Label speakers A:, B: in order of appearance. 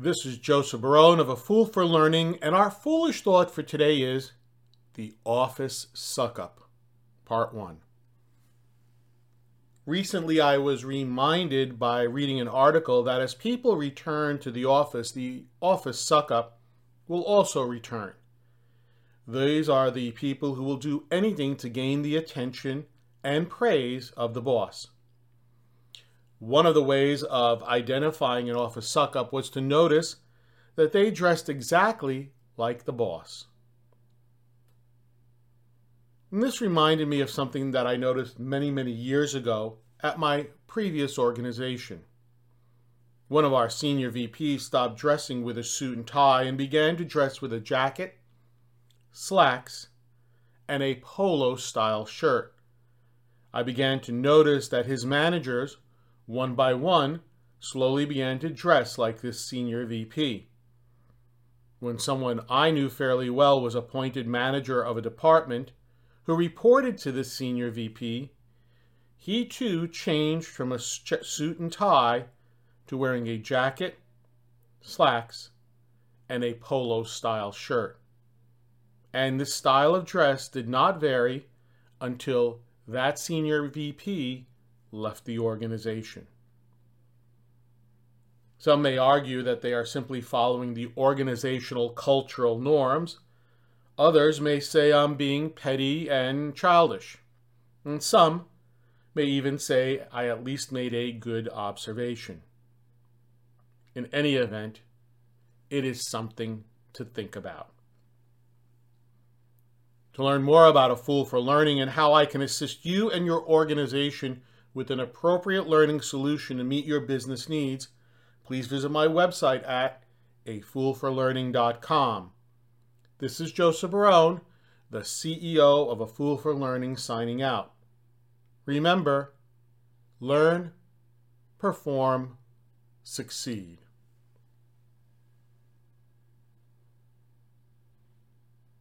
A: This is Joseph Barone of A Fool for Learning, and our foolish thought for today is The Office Suck Up, Part 1. Recently, I was reminded by reading an article that as people return to the office, the office suck up will also return. These are the people who will do anything to gain the attention and praise of the boss. One of the ways of identifying an office suck up was to notice that they dressed exactly like the boss. And this reminded me of something that I noticed many, many years ago at my previous organization. One of our senior VPs stopped dressing with a suit and tie and began to dress with a jacket, slacks, and a polo style shirt. I began to notice that his managers one by one, slowly began to dress like this senior VP. When someone I knew fairly well was appointed manager of a department who reported to this senior VP, he too changed from a suit and tie to wearing a jacket, slacks, and a polo style shirt. And this style of dress did not vary until that senior VP left the organization. Some may argue that they are simply following the organizational cultural norms. Others may say I'm being petty and childish. And some may even say I at least made a good observation. In any event, it is something to think about. To learn more about A Fool for Learning and how I can assist you and your organization with an appropriate learning solution to meet your business needs, please visit my website at afoolforlearning.com. This is Joseph Barone, the CEO of A Fool for Learning, signing out. Remember, learn, perform, succeed.